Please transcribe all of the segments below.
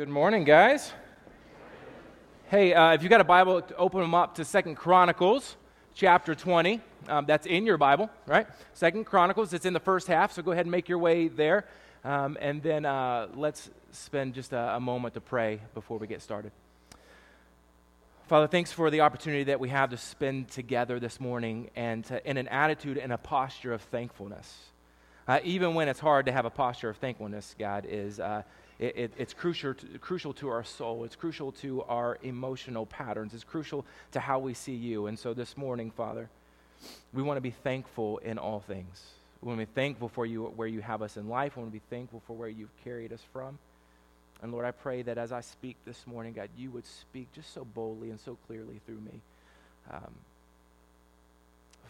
Good morning, guys. Hey, uh, if you've got a Bible, open them up to Second Chronicles, chapter 20. Um, that's in your Bible, right? Second Chronicles, it's in the first half, so go ahead and make your way there. Um, and then uh, let's spend just a, a moment to pray before we get started. Father, thanks for the opportunity that we have to spend together this morning and to, in an attitude and a posture of thankfulness. Uh, even when it's hard to have a posture of thankfulness, God, is uh, it, it, it's crucial to, crucial to our soul. It's crucial to our emotional patterns. It's crucial to how we see you. And so this morning, Father, we want to be thankful in all things. We want to be thankful for you where you have us in life. We want to be thankful for where you've carried us from. And Lord, I pray that as I speak this morning, God, you would speak just so boldly and so clearly through me. Um,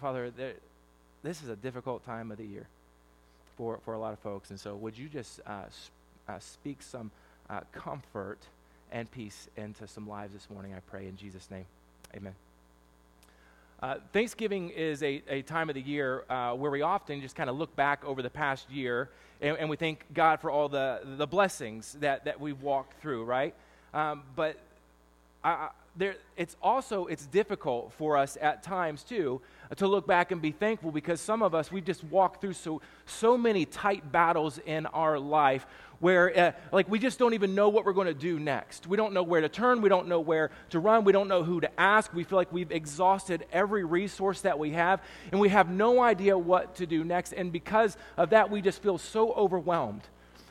Father, there, this is a difficult time of the year for, for a lot of folks. And so would you just uh, uh, speak some uh, comfort and peace into some lives this morning, I pray in Jesus' name. Amen. Uh, Thanksgiving is a, a time of the year uh, where we often just kind of look back over the past year and, and, we thank God for all the, the blessings that, that we've walked through, right? Um, but I, there, it's also it's difficult for us at times too to look back and be thankful because some of us we've just walked through so so many tight battles in our life where uh, like we just don't even know what we're going to do next. We don't know where to turn. We don't know where to run. We don't know who to ask. We feel like we've exhausted every resource that we have and we have no idea what to do next. And because of that we just feel so overwhelmed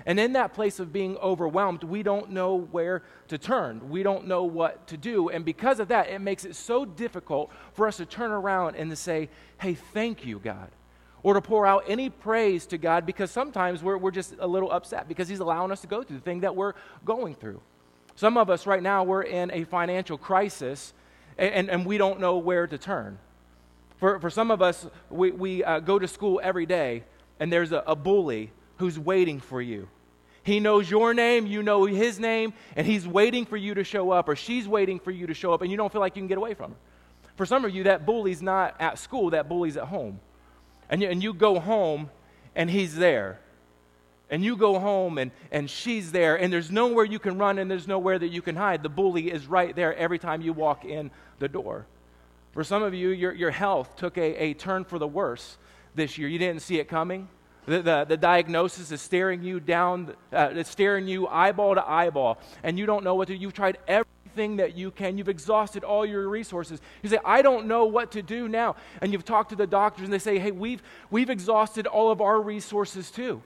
and in that place of being overwhelmed, we don't know where to turn. We don't know what to do. And because of that, it makes it so difficult for us to turn around and to say, hey, thank you, God. Or to pour out any praise to God because sometimes we're, we're just a little upset because He's allowing us to go through the thing that we're going through. Some of us right now, we're in a financial crisis and, and, we don't know where to turn. For, for some of us, we, we uh, go to school every day and there's a, a bully who's waiting for you. He knows your name, you know his name, and he's waiting for you to show up, or she's waiting for you to show up, and you don't feel like you can get away from her. For some of you, that bully's not at school, that bully's at home. And you, and you go home, and he's there. And you go home, and, and she's there, and there's nowhere you can run, and there's nowhere that you can hide. The bully is right there every time you walk in the door. For some of you, your, your health took a, a turn for the worse this year. You didn't see it coming. The, the, the, diagnosis is staring you down, uh, it's staring you eyeball to eyeball, and you don't know what to do. You've tried everything that you can. You've exhausted all your resources. You say, I don't know what to do now. And you've talked to the doctors, and they say, hey, we've, we've exhausted all of our resources too.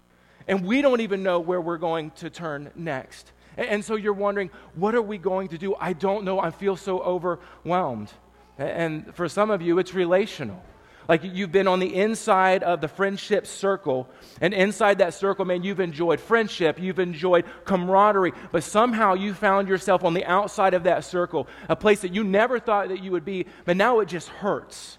And we don't even know where we're going to turn next. And, and so you're wondering, what are we going to do? I don't know. I feel so overwhelmed. And for some of you, it's relational. Like you've been on the inside of the friendship circle, and inside that circle, man, you've enjoyed friendship, you've enjoyed camaraderie, but somehow you found yourself on the outside of that circle, a place that you never thought that you would be, but now it just hurts.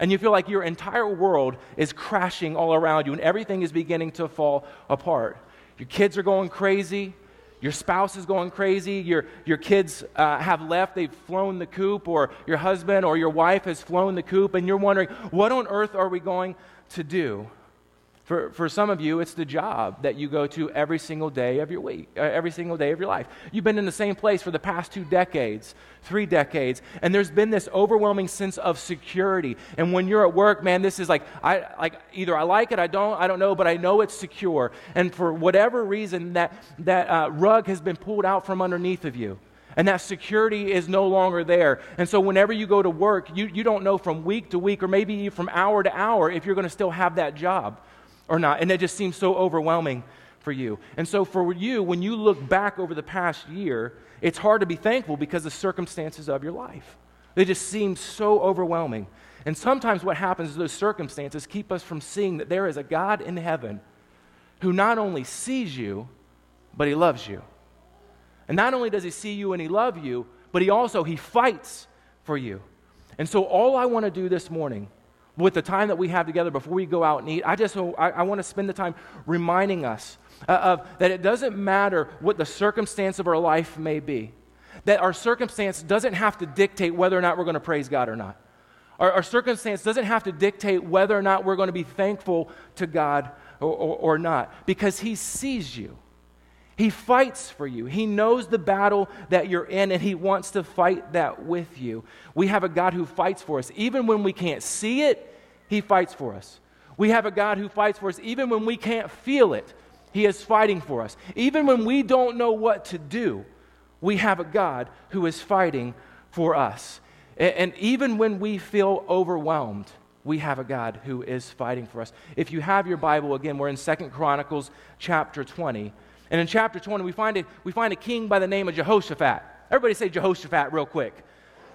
And you feel like your entire world is crashing all around you, and everything is beginning to fall apart. Your kids are going crazy, your spouse is going crazy, your, your kids uh, have left, they've flown the coop, or your husband or your wife has flown the coop, and you're wondering, what on earth are we going to do? For, for some of you, it's the job that you go to every single day of your week, uh, every single day of your life. You've been in the same place for the past two decades, three decades, and there's been this overwhelming sense of security. And when you're at work, man, this is like, I, like either I like it, I don't, I don't know, but I know it's secure. And for whatever reason, that, that uh, rug has been pulled out from underneath of you. And that security is no longer there. And so, whenever you go to work, you, you don't know from week to week or maybe from hour to hour if you're going to still have that job or not. And it just seems so overwhelming for you. And so, for you, when you look back over the past year, it's hard to be thankful because the circumstances of your life. They just seem so overwhelming. And sometimes what happens is those circumstances keep us from seeing that there is a God in heaven who not only sees you, but he loves you. And not only does he see you and he love you, but he also he fights for you. And so all I want to do this morning with the time that we have together before we go out and eat, I just I, I want to spend the time reminding us uh, of that it doesn't matter what the circumstance of our life may be. That our circumstance doesn't have to dictate whether or not we're going to praise God or not. Our, our circumstance doesn't have to dictate whether or not we're going to be thankful to God or, or, or not, because He sees you. He fights for you. He knows the battle that you're in, and He wants to fight that with you. We have a God who fights for us. Even when we can't see it, He fights for us. We have a God who fights for us. Even when we can't feel it, He is fighting for us. Even when we don't know what to do, we have a God who is fighting for us. And, even when we feel overwhelmed, we have a God who is fighting for us. If you have your Bible, again, we're in Second Chronicles chapter 20. And in chapter 20, we find, a, we find a king by the name of Jehoshaphat. Everybody say Jehoshaphat real quick.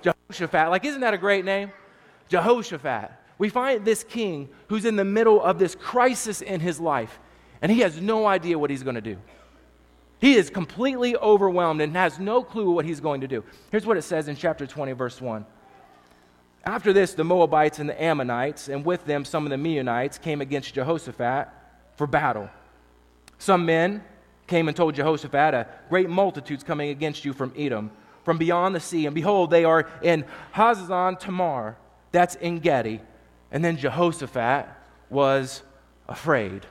Jehoshaphat. Like, isn't that a great name? Jehoshaphat. We find this king who's in the middle of this crisis in his life, and he has no idea what he's going to do. He is completely overwhelmed and has no clue what he's going to do. Here's what it says in chapter 20, verse 1. After this, the Moabites and the Ammonites, and with them some of the Meunites, came against Jehoshaphat for battle. Some men came and told Jehoshaphat, A great multitude's coming against you from Edom, from beyond the sea. And behold, they are in Hazazon Tamar, that's Engedi. And then Jehoshaphat was afraid.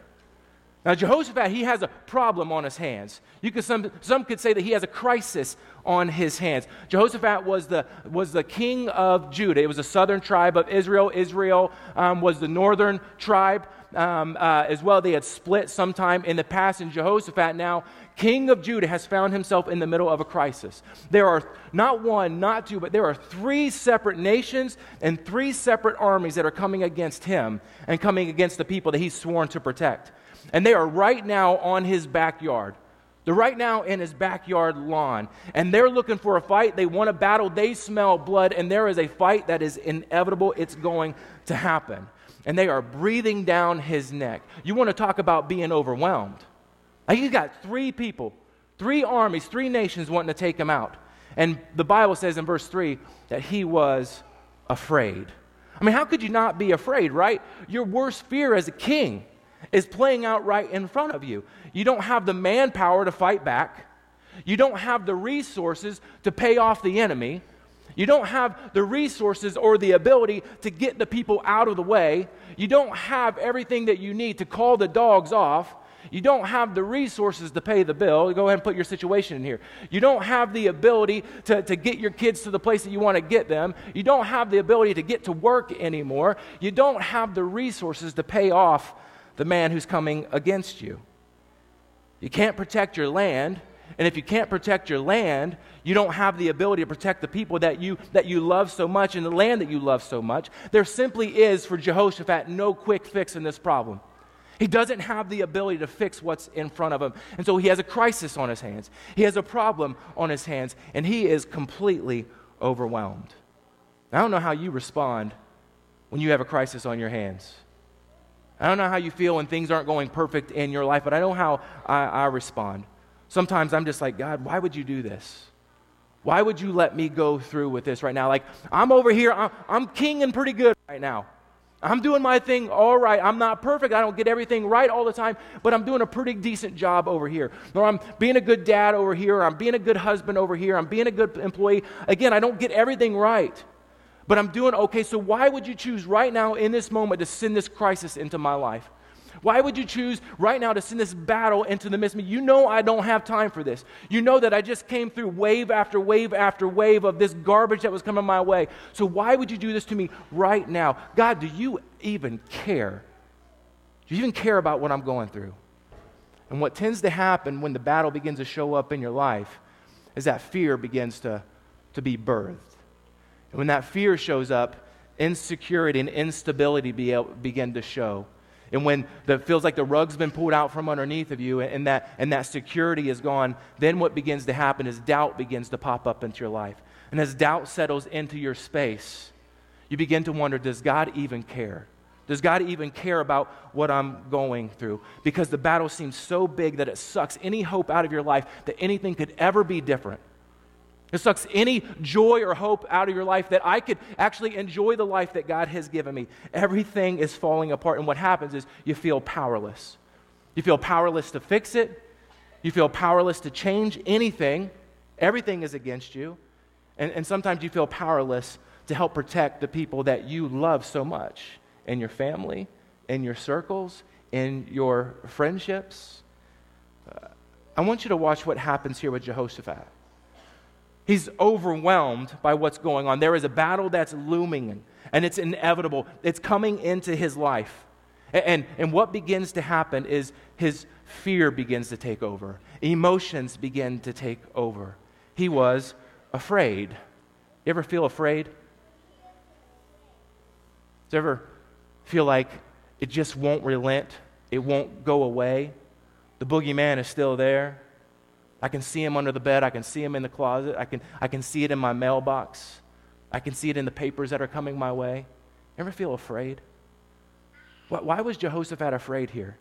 Now, Jehoshaphat, he has a problem on his hands. You could, some, some could say that he has a crisis on his hands. Jehoshaphat was the, was the king of Judah. It was the southern tribe of Israel. Israel um, was the northern tribe um, uh, as well. They had split sometime in the past, and Jehoshaphat, now king of Judah, has found himself in the middle of a crisis. There are not one, not two, but there are three separate nations and three separate armies that are coming against him and coming against the people that he's sworn to protect. And they are right now on his backyard. They're right now in his backyard lawn, and they're looking for a fight. They want a battle. They smell blood, and there is a fight that is inevitable. It's going to happen and they are breathing down his neck. You want to talk about being overwhelmed. Like you got three people, three armies, three nations wanting to take him out. And the Bible says in verse 3 that he was afraid. I mean, how could you not be afraid, right? Your worst fear as a king is playing out right in front of you. You don't have the manpower to fight back, you don't have the resources to pay off the enemy. You don't have the resources or the ability to get the people out of the way. You don't have everything that you need to call the dogs off. You don't have the resources to pay the bill. Go ahead and put your situation in here. You don't have the ability to, to get your kids to the place that you want to get them. You don't have the ability to get to work anymore. You don't have the resources to pay off the man who's coming against you. You can't protect your land. And if you can't protect your land, you don't have the ability to protect the people that you, that you love so much and the land that you love so much. There simply is, for Jehoshaphat, no quick fix in this problem. He doesn't have the ability to fix what's in front of him. And so he has a crisis on his hands. He has a problem on his hands, and he is completely overwhelmed. I don't know how you respond when you have a crisis on your hands. I don't know how you feel when things aren't going perfect in your life, but I know how I, I respond. Sometimes I'm just like, God, why would you do this? Why would you let me go through with this right now? Like, I'm over here, I'm, I'm king and pretty good right now. I'm doing my thing all right. I'm not perfect. I don't get everything right all the time, but I'm doing a pretty decent job over here. Or I'm being a good dad over here. Or I'm being a good husband over here. I'm being a good employee. Again, I don't get everything right, but I'm doing okay. So why would you choose right now in this moment to send this crisis into my life? Why would you choose right now to send this battle into the midst of me? You know I don't have time for this. You know that I just came through wave after wave after wave of this garbage that was coming my way. So why would you do this to me right now? God, do you even care? Do you even care about what I'm going through? And what tends to happen when the battle begins to show up in your life is that fear begins to, to be birthed. And when that fear shows up, insecurity and instability be begin to show and when it feels like the rug's been pulled out from underneath of you and that, and that security is gone, then what begins to happen is doubt begins to pop up into your life. And as doubt settles into your space, you begin to wonder does God even care? Does God even care about what I'm going through? Because the battle seems so big that it sucks any hope out of your life that anything could ever be different. It sucks any joy or hope out of your life that I could actually enjoy the life that God has given me. Everything is falling apart. And what happens is you feel powerless. You feel powerless to fix it, you feel powerless to change anything. Everything is against you. And, and sometimes you feel powerless to help protect the people that you love so much in your family, in your circles, in your friendships. Uh, I want you to watch what happens here with Jehoshaphat. He's overwhelmed by what's going on. There is a battle that's looming, and it's inevitable. It's coming into his life. And, and, and, what begins to happen is his fear begins to take over, emotions begin to take over. He was afraid. You ever feel afraid? Does you ever feel like it just won't relent? It won't go away? The boogeyman is still there. I can see him under the bed. I can see him in the closet. I can, I can see it in my mailbox. I can see it in the papers that are coming my way. Ever feel afraid? Why was Jehoshaphat afraid here?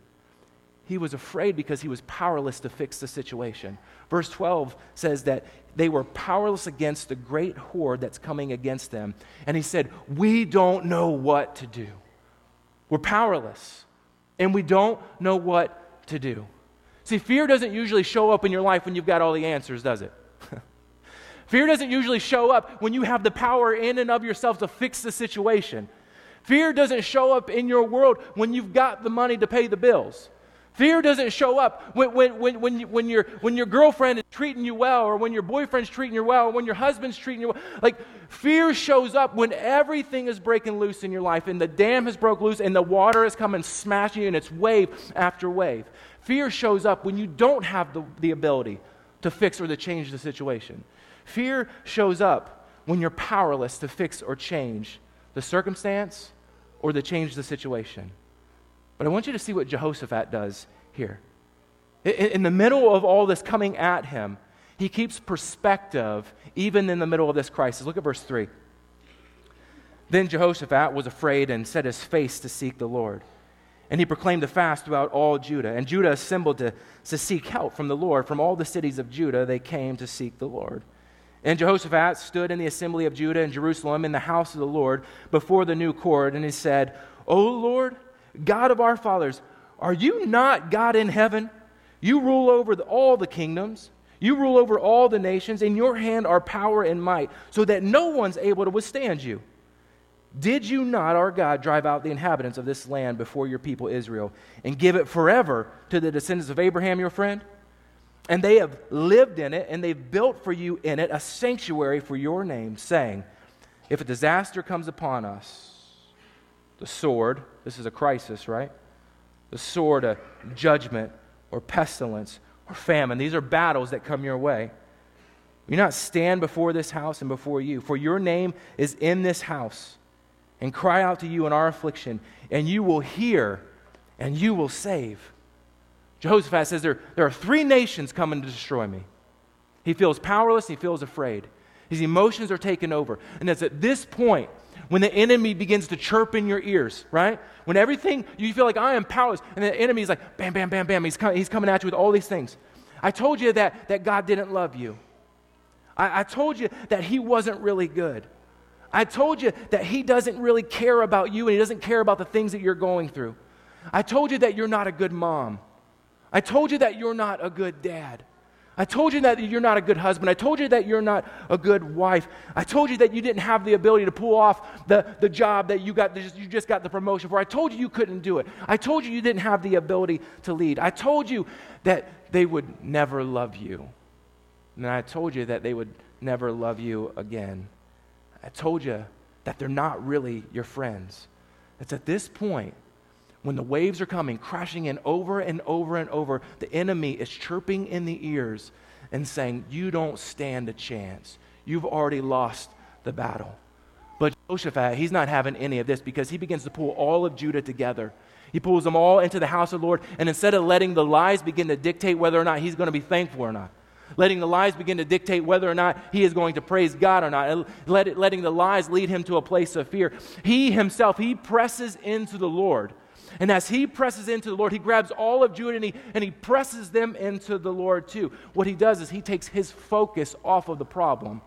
He was afraid because he was powerless to fix the situation. Verse 12 says that they were powerless against the great horde that's coming against them. And he said, We don't know what to do. We're powerless, and we don't know what to do. See, fear doesn't usually show up in your life when you've got all the answers, does it? fear doesn't usually show up when you have the power in and of yourself to fix the situation. Fear doesn't show up in your world when you've got the money to pay the bills. Fear doesn't show up when, when, when, when, you, when, your, when your girlfriend is treating you well, or when your boyfriend's treating you well, or when your husband's treating you well. Like, fear shows up when everything is breaking loose in your life, and the dam has broke loose, and the water is coming smashing you, and it's wave after wave. Fear shows up when you don't have the, the ability to fix or to change the situation. Fear shows up when you're powerless to fix or change the circumstance or to change the situation. But I want you to see what Jehoshaphat does here. In, in the middle of all this coming at him, he keeps perspective even in the middle of this crisis. Look at verse 3. Then Jehoshaphat was afraid and set his face to seek the Lord. And he proclaimed a fast throughout all Judah. And Judah assembled to, to seek help from the Lord. From all the cities of Judah, they came to seek the Lord. And Jehoshaphat stood in the assembly of Judah in Jerusalem in the house of the Lord before the new court, and he said, O Lord, God of our fathers, are you not God in heaven? You rule over the, all the kingdoms. You rule over all the nations. In your hand are power and might, so that no one's able to withstand you. Did you not, our God, drive out the inhabitants of this land before your people Israel and give it forever to the descendants of Abraham, your friend? And they have lived in it, and they've built for you in it a sanctuary for your name, saying, If a disaster comes upon us, the sword, this is a crisis, right? The sword, a judgment, or pestilence, or famine. These are battles that come your way. You not stand before this house and before you, for your name is in this house and cry out to you in our affliction, and you will hear and you will save. Jehoshaphat says there, there are three nations coming to destroy me. He feels powerless, he feels afraid. His emotions are taken over. And it's at this point when the enemy begins to chirp in your ears, right? When everything, you feel like I am powerless, and the enemy is like, bam, bam, bam, bam, he's, com- he's coming at you with all these things. I told you that, that God didn't love you. I, I told you that he wasn't really good. I told you that He doesn't really care about you and He doesn't care about the things that you're going through. I told you that you're not a good mom. I told you that you're not a good dad. I told you that you're not a good husband. I told you that you're not a good wife. I told you that you didn't have the ability to pull off the, the job that you, got, you just got the promotion for. I told you you couldn't do it. I told you you didn't have the ability to lead. I told you that they would never love you. And I told you that they would never love you again. I told you that they're not really your friends. It's at this point when the waves are coming, crashing in over and over and over, the enemy is chirping in the ears and saying, You don't stand a chance. You've already lost the battle. But Jehoshaphat, he's not having any of this because he begins to pull all of Judah together. He pulls them all into the house of the Lord, and instead of letting the lies begin to dictate whether or not he's going to be thankful or not, letting the lies begin to dictate whether or not he is going to praise God or not, let it, letting the lies lead him to a place of fear. He himself, he presses into the Lord. And as he presses into the Lord, he grabs all of Judah and he, and he presses them into the Lord too. What he does is he takes his focus off of the problem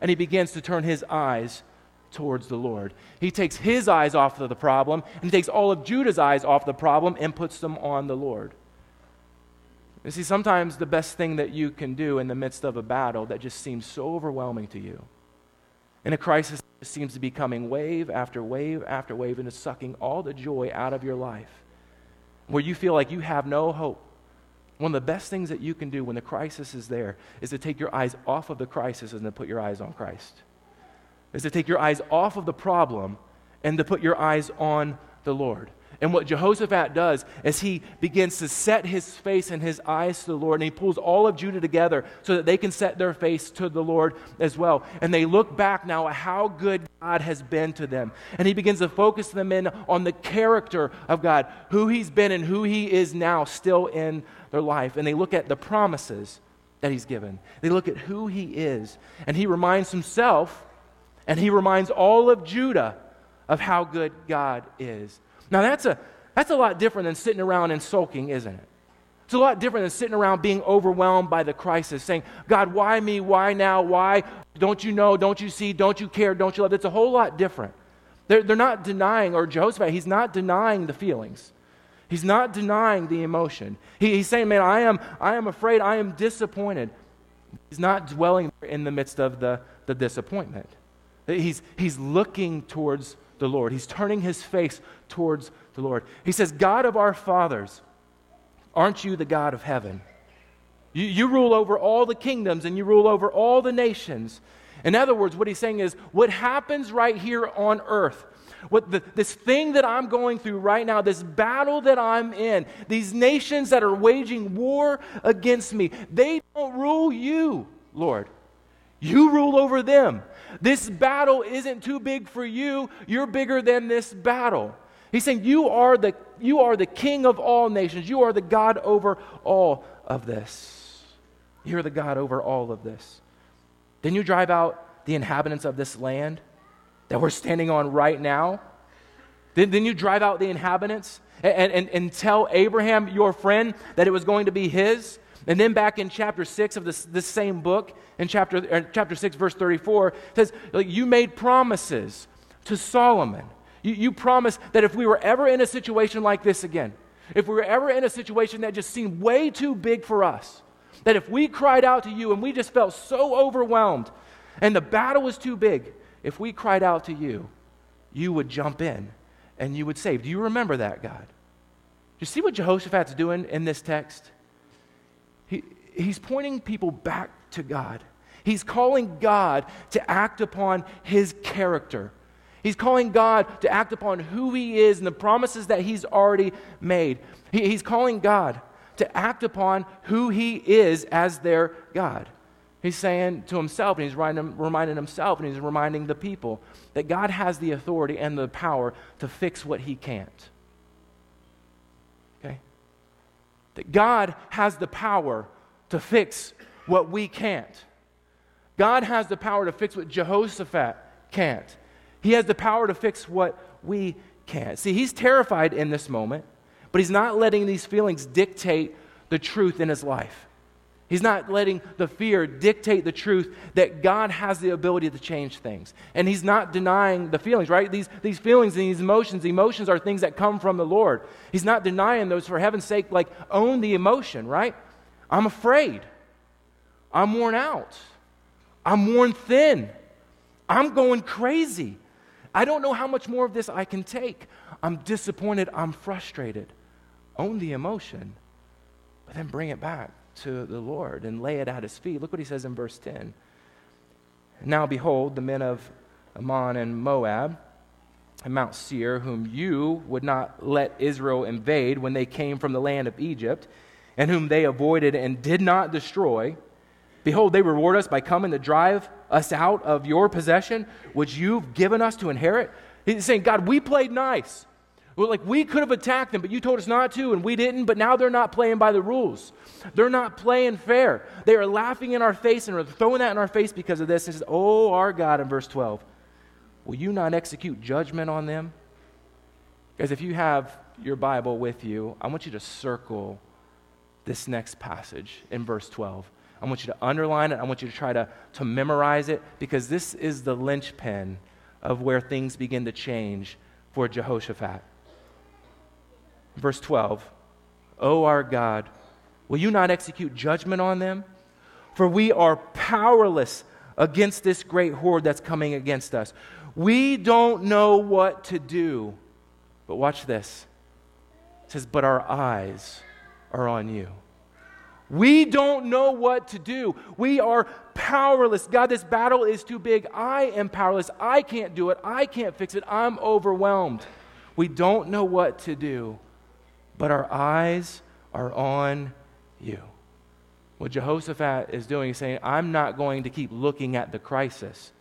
and he begins to turn his eyes towards the Lord. He takes his eyes off of the problem and he takes all of Judah's eyes off the problem and puts them on the Lord. You see, sometimes the best thing that you can do in the midst of a battle that just seems so overwhelming to you, in a crisis that seems to be coming wave after wave after wave and is sucking all the joy out of your life, where you feel like you have no hope, One of the best things that you can do when the crisis is there is to take your eyes off of the crisis and to put your eyes on Christ. Is to take your eyes off of the problem and to put your eyes on the Lord. And what Jehoshaphat does is he begins to set his face and his eyes to the Lord, and he pulls all of Judah together so that they can set their face to the Lord as well. And they look back now at how good God has been to them. And he begins to focus them in on the character of God, who he's been and who he is now still in their life. And they look at the promises that he's given, they look at who he is. And he reminds himself and he reminds all of Judah of how good God is. Now, that's a, that's a lot different than sitting around and sulking, isn't it? It's a lot different than sitting around being overwhelmed by the crisis, saying, God, why me? Why now? Why? Don't you know? Don't you see? Don't you care? Don't you love? It's a whole lot different. They're, they're not denying, or Jehoshaphat, he's not denying the feelings. He's not denying the emotion. He, he's saying, man, I am, I am afraid. I am disappointed. He's not dwelling in the midst of the, the disappointment. He's, he's looking towards the Lord. He's turning his face towards the Lord. He says, God of our fathers, aren't you the God of heaven? You, you rule over all the kingdoms and you rule over all the nations. In other words, what he's saying is, what happens right here on earth, what the, this thing that I'm going through right now, this battle that I'm in, these nations that are waging war against me, they don't rule you, Lord. You rule over them. This battle isn't too big for you. You're bigger than this battle. He's saying, You are the, you are the king of all nations. You are the God over all of this. You're the God over all of this. Then you drive out the inhabitants of this land that we're standing on right now. Then you drive out the inhabitants and, and, and tell Abraham, your friend, that it was going to be his. And then back in chapter 6 of this, this same book, in chapter, uh, chapter 6, verse 34, it says, You made promises to Solomon. You, you promised that if we were ever in a situation like this again, if we were ever in a situation that just seemed way too big for us, that if we cried out to you and we just felt so overwhelmed and the battle was too big, if we cried out to you, you would jump in and you would save. Do you remember that, God? Do you see what Jehoshaphat's doing in this text? He, he's pointing people back to God. He's calling God to act upon his character. He's calling God to act upon who he is and the promises that he's already made. He, he's calling God to act upon who he is as their God. He's saying to himself, and he's reminding himself, and he's reminding the people that God has the authority and the power to fix what he can't. Okay? That God has the power to fix what we can't. God has the power to fix what Jehoshaphat can't. He has the power to fix what we can't. See, he's terrified in this moment, but he's not letting these feelings dictate the truth in his life. He's not letting the fear dictate the truth that God has the ability to change things. And he's not denying the feelings, right? These, these feelings and these emotions, emotions are things that come from the Lord. He's not denying those for heaven's sake, like own the emotion, right? I'm afraid. I'm worn out. I'm worn thin. I'm going crazy. I don't know how much more of this I can take. I'm disappointed. I'm frustrated. Own the emotion, but then bring it back to the Lord and lay it at his feet. Look what he says in verse 10. Now behold, the men of Ammon and Moab and Mount Seir, whom you would not let Israel invade when they came from the land of Egypt, and whom they avoided and did not destroy, behold, they reward us by coming to drive us out of your possession, which you've given us to inherit. He's saying, God, we played nice. Well, like we could have attacked them, but you told us not to, and we didn't, but now they're not playing by the rules. They're not playing fair. They are laughing in our face and are throwing that in our face because of this. It says, Oh, our God, in verse 12, will you not execute judgment on them? Guys, if you have your Bible with you, I want you to circle this next passage in verse 12. I want you to underline it. I want you to try to, to memorize it because this is the linchpin of where things begin to change for Jehoshaphat. Verse 12 O our God, will you not execute judgment on them? For we are powerless against this great horde that's coming against us. We don't know what to do. But watch this. It says, But our eyes are on you. We don't know what to do. We are powerless. God, this battle is too big. I am powerless. I can't do it. I can't fix it. I'm overwhelmed. We don't know what to do, but our eyes are on you. What Jehoshaphat is doing is saying, I'm not going to keep looking at the crisis.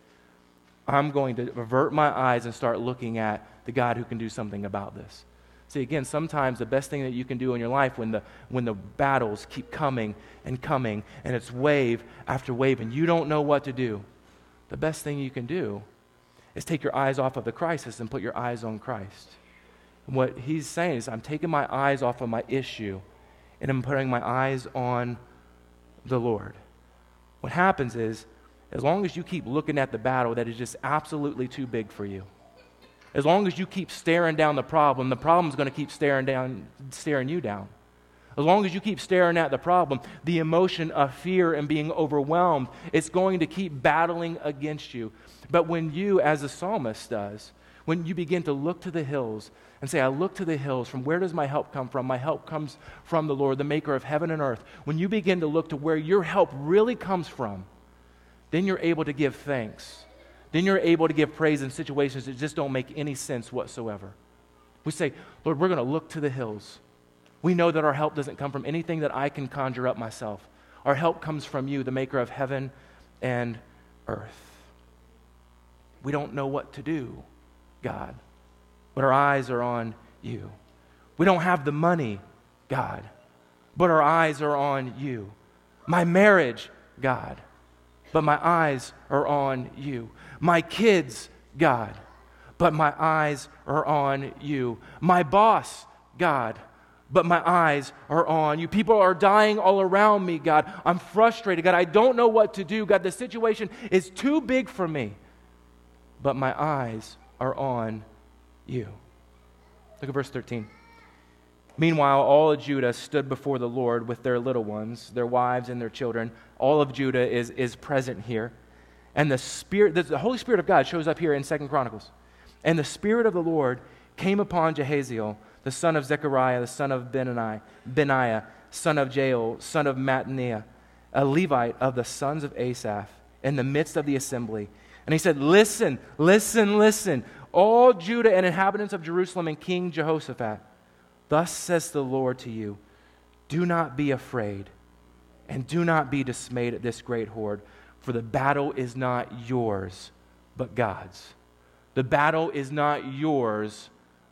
I'm going to avert my eyes and start looking at the God who can do something about this. See, again, sometimes the best thing that you can do in your life when the, when the battles keep coming and coming and it's wave after wave and you don't know what to do, the best thing you can do is take your eyes off of the crisis and put your eyes on Christ. And what he's saying is, I'm taking my eyes off of my issue and I'm putting my eyes on the Lord. What happens is, as long as you keep looking at the battle that is just absolutely too big for you, as long as you keep staring down the problem, the problem's going to keep staring down, staring you down. As long as you keep staring at the problem, the emotion of fear and being overwhelmed, it's going to keep battling against you. But when you, as the psalmist does, when you begin to look to the hills and say, I look to the hills, from where does my help come from? My help comes from the Lord, the maker of heaven and earth. When you begin to look to where your help really comes from, then you're able to give thanks then you're able to give praise in situations that just don't make any sense whatsoever. We say, Lord, we're going to look to the hills. We know that our help doesn't come from anything that I can conjure up myself. Our help comes from you, the maker of heaven and earth. We don't know what to do, God, but our eyes are on you. We don't have the money, God, but our eyes are on you. My marriage, God, but my eyes are on you my kids, God, but my eyes are on you. My boss, God, but my eyes are on you. People are dying all around me, God. I'm frustrated, God. I don't know what to do, God. The situation is too big for me, but my eyes are on you. Look at verse 13. Meanwhile, all of Judah stood before the Lord with their little ones, their wives, and their children. All of Judah is, is present here. And the Spirit, the Holy Spirit of God shows up here in Second Chronicles. And the Spirit of the Lord came upon Jehaziel, the son of Zechariah, the son of Benaiah, Benaiah son of Jael, son of Mattaniah, a Levite of the sons of Asaph, in the midst of the assembly. And he said, Listen, listen, listen, all Judah and inhabitants of Jerusalem and King Jehoshaphat. Thus says the Lord to you Do not be afraid, and do not be dismayed at this great horde for the battle is not yours, but God's. The battle is not yours,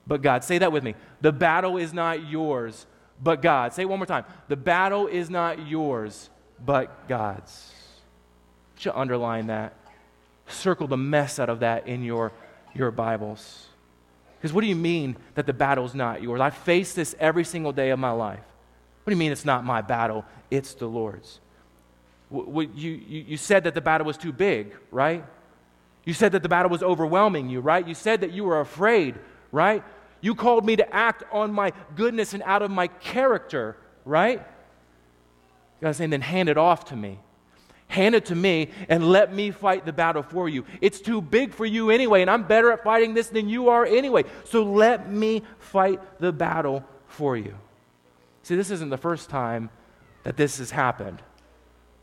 but God. Say that with me. The battle is not yours, but God. Say it one more time. The battle is not yours, but God's. You underline that. Circle the mess out of that in your, your Bibles. Because what do you mean that the battle's not yours? I face this every single day of my life. What do you mean it's not my battle? It's the Lord's you, you, you said that the battle was too big, right? You said that the battle was overwhelming you, right? You said that you were afraid, right? You called me to act on my goodness and out of my character, right? God's saying, then hand it off to me. Hand it to me and let me fight the battle for you. It's too big for you anyway, and I'm better at fighting this than you are anyway. So let me fight the battle for you. See, this isn't the first time that this has happened.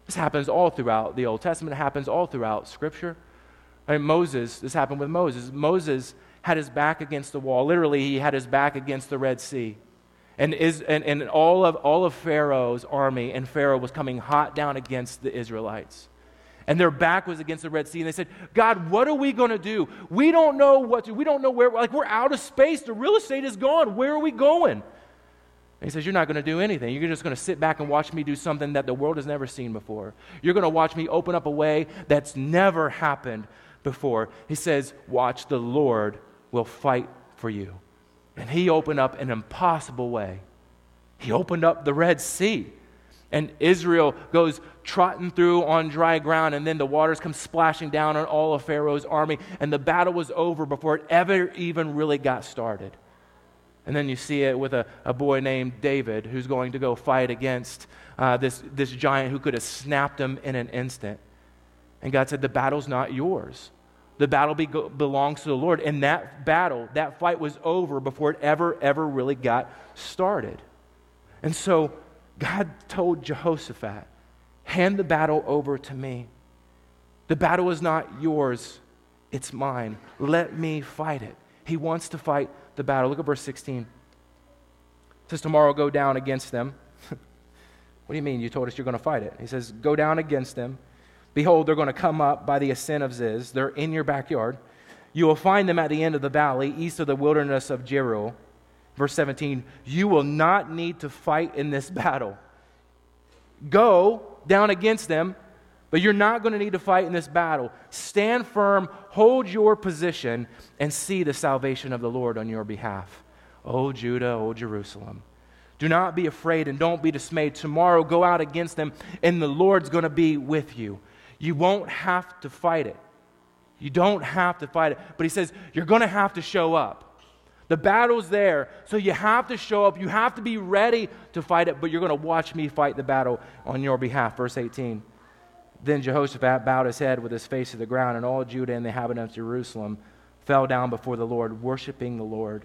This happens all throughout the Old Testament, it happens all throughout Scripture. I mean, Moses, this happened with Moses. Moses had his back against the wall. Literally, he had his back against the Red Sea. And, is, and, and all, of, all of Pharaoh's army and Pharaoh was coming hot down against the Israelites. And their back was against the Red Sea. And they said, God, what are we going to do? We don't know what to We don't know where. Like, we're out of space. The real estate is gone. Where are we going? He says, You're not going to do anything. You're just going to sit back and watch me do something that the world has never seen before. You're going to watch me open up a way that's never happened before. He says, Watch, the Lord will fight for you. And he opened up an impossible way. He opened up the Red Sea. And Israel goes trotting through on dry ground, and then the waters come splashing down on all of Pharaoh's army, and the battle was over before it ever even really got started. And then you see it with a, a boy named David who's going to go fight against uh, this, this giant who could have snapped him in an instant. And God said, The battle's not yours. The battle be, belongs to the Lord. And that battle, that fight was over before it ever, ever really got started. And so God told Jehoshaphat, Hand the battle over to me. The battle is not yours, it's mine. Let me fight it. He wants to fight the battle. Look at verse 16. It says, Tomorrow go down against them. what do you mean? You told us you're going to fight it. He says, Go down against them. Behold, they're going to come up by the ascent of Ziz. They're in your backyard. You will find them at the end of the valley, east of the wilderness of Jeruel. Verse 17, you will not need to fight in this battle. Go down against them, but you're not going to need to fight in this battle. Stand firm, hold your position, and see the salvation of the Lord on your behalf. O Judah, O Jerusalem. Do not be afraid and don't be dismayed. Tomorrow go out against them, and the Lord's going to be with you. You won't have to fight it. You don't have to fight it. But he says, you're going to have to show up. The battle's there, so you have to show up. You have to be ready to fight it, but you're going to watch me fight the battle on your behalf. Verse 18. Then Jehoshaphat bowed his head with his face to the ground, and all Judah and the inhabitants of Jerusalem fell down before the Lord, worshiping the Lord.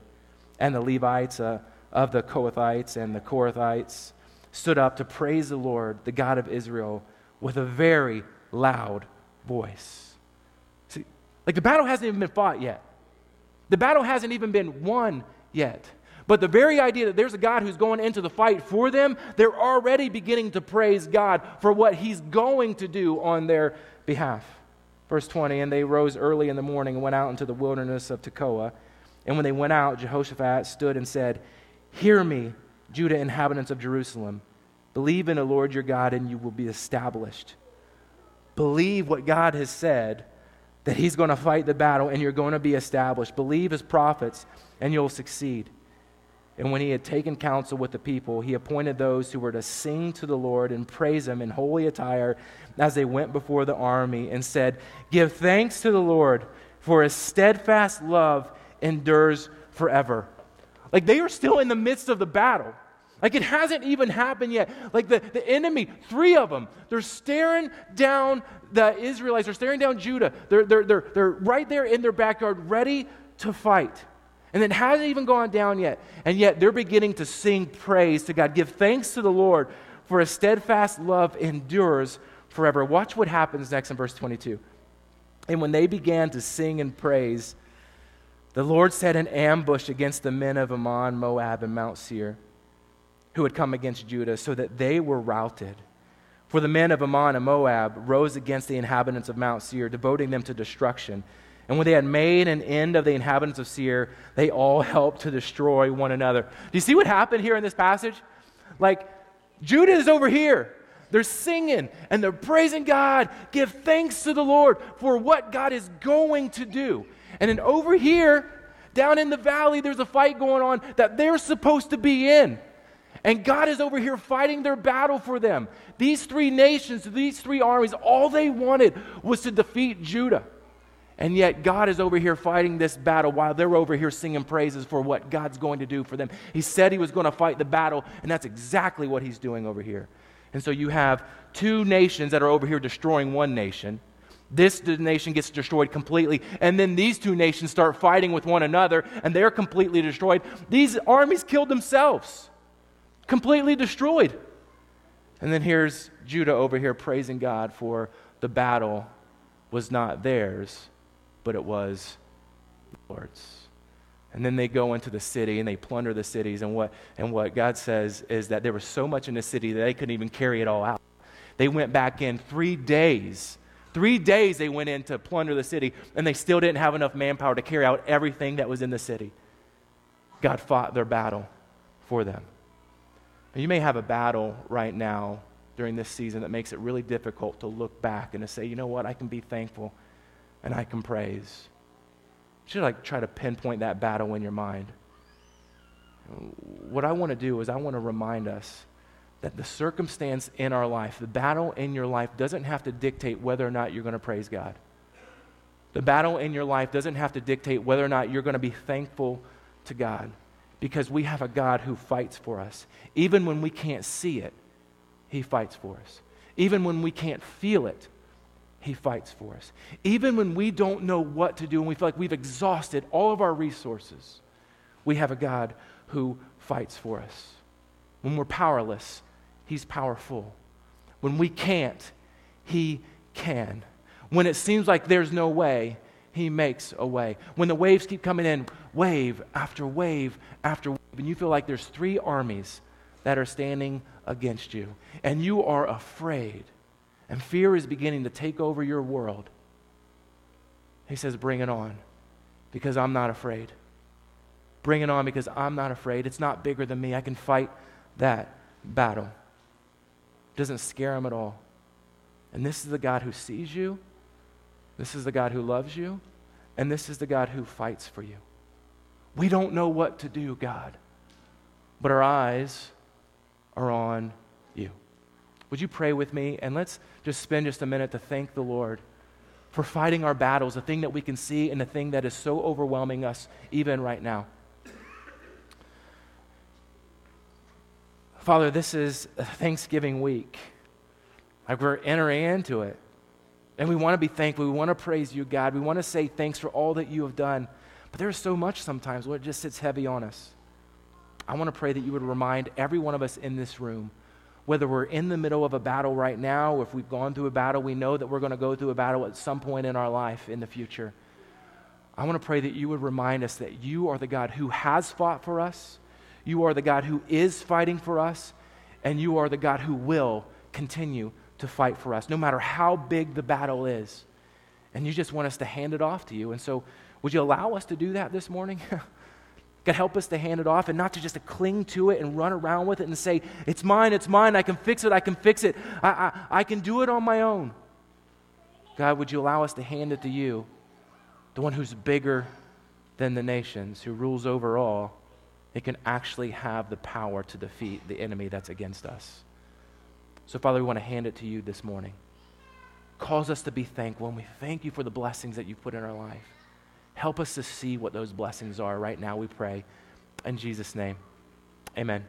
And the Levites uh, of the Kohathites and the Korahites stood up to praise the Lord, the God of Israel, with a very loud voice. See, like the battle hasn't even been fought yet. The battle hasn't even been won yet. But the very idea that there's a God who's going into the fight for them, they're already beginning to praise God for what He's going to do on their behalf. Verse 20 And they rose early in the morning and went out into the wilderness of Tekoa. And when they went out, Jehoshaphat stood and said, Hear me, Judah inhabitants of Jerusalem. Believe in the Lord your God, and you will be established. Believe what God has said that he's going to fight the battle and you're going to be established. Believe his prophets and you'll succeed. And when he had taken counsel with the people, he appointed those who were to sing to the Lord and praise him in holy attire as they went before the army and said, Give thanks to the Lord, for his steadfast love endures forever. Like they are still in the midst of the battle. Like it hasn't even happened yet. Like the, the enemy, three of them, they're staring down the Israelites, they're staring down Judah. They're, they're, they're, they're right there in their backyard, ready to fight. And it hasn't even gone down yet. And yet they're beginning to sing praise to God. Give thanks to the Lord, for a steadfast love endures forever. Watch what happens next in verse 22. And when they began to sing and praise, the Lord set an ambush against the men of Ammon, Moab, and Mount Seir who had come against Judah, so that they were routed. For the men of Ammon and Moab rose against the inhabitants of Mount Seir, devoting them to destruction. And when they had made an end of the inhabitants of Seir, they all helped to destroy one another. Do you see what happened here in this passage? Like, Judah is over here. They're singing and they're praising God. Give thanks to the Lord for what God is going to do. And then over here, down in the valley, there's a fight going on that they're supposed to be in. And God is over here fighting their battle for them. These three nations, these three armies, all they wanted was to defeat Judah. And yet, God is over here fighting this battle while they're over here singing praises for what God's going to do for them. He said He was going to fight the battle, and that's exactly what He's doing over here. And so, you have two nations that are over here destroying one nation. This nation gets destroyed completely. And then these two nations start fighting with one another, and they're completely destroyed. These armies killed themselves completely destroyed. And then here's Judah over here praising God for the battle was not theirs, but it was the Lord's. And then they go into the city and they plunder the cities. And what, and what God says is that there was so much in the city that they couldn't even carry it all out. They went back in three days. Three days they went in to plunder the city, and they still didn't have enough manpower to carry out everything that was in the city. God fought their battle for them. You may have a battle right now during this season that makes it really difficult to look back and to say, you know what, I can be thankful and I can praise. You should like try to pinpoint that battle in your mind. What I want to do is I want to remind us that the circumstance in our life, the battle in your life, doesn't have to dictate whether or not you're going to praise God. The battle in your life doesn't have to dictate whether or not you're going to be thankful to God because we have a God who fights for us. Even when we can't see it, He fights for us. Even when we can't feel it, He fights for us. Even when we don't know what to do and we feel like we've exhausted all of our resources, we have a God who fights for us. When we're powerless, He's powerful. When we can't, He can. When it seems like there's no way, He makes a way. When the waves keep coming in, wave after wave after wave, and you feel like there's three armies that are standing against you, and you are afraid, and fear is beginning to take over your world, He says, Bring it on, because I'm not afraid. Bring it on because I'm not afraid. It's not bigger than me. I can fight that battle. It doesn't scare him at all. And this is the God who sees you. This is the God who loves you. And this is the God who fights for you. We don't know what to do, God, but our eyes are on you. Would you pray with me? And let's just spend just a minute to thank the Lord for fighting our battles, the thing that we can see and the thing that is so overwhelming us even right now. Father, this is Thanksgiving week. Like we're entering into it. And we want to be thankful. We want to praise you, God. We want to say thanks for all that you have done. But there's so much sometimes where it just sits heavy on us. I want to pray that you would remind every one of us in this room, whether we're in the middle of a battle right now, if we've gone through a battle, we know that we're going to go through a battle at some point in our life in the future. I want to pray that you would remind us that you are the God who has fought for us you are the God who is fighting for us, and you are the God who will continue to fight for us, no matter how big the battle is. And you just want us to hand it off to you. And so, would you allow us to do that this morning? God, help us to hand it off and not to just cling to it and run around with it and say, It's mine, it's mine, I can fix it, I can fix it, I, I, I can do it on my own. God, would you allow us to hand it to you, the one who's bigger than the nations, who rules over all? it can actually have the power to defeat the enemy that's against us. So, Father, we want to hand it to you this morning. Cause us to be thankful, and we thank you for the blessings that you've put in our life. Help us to see what those blessings are right now, we pray. In Jesus' name, amen.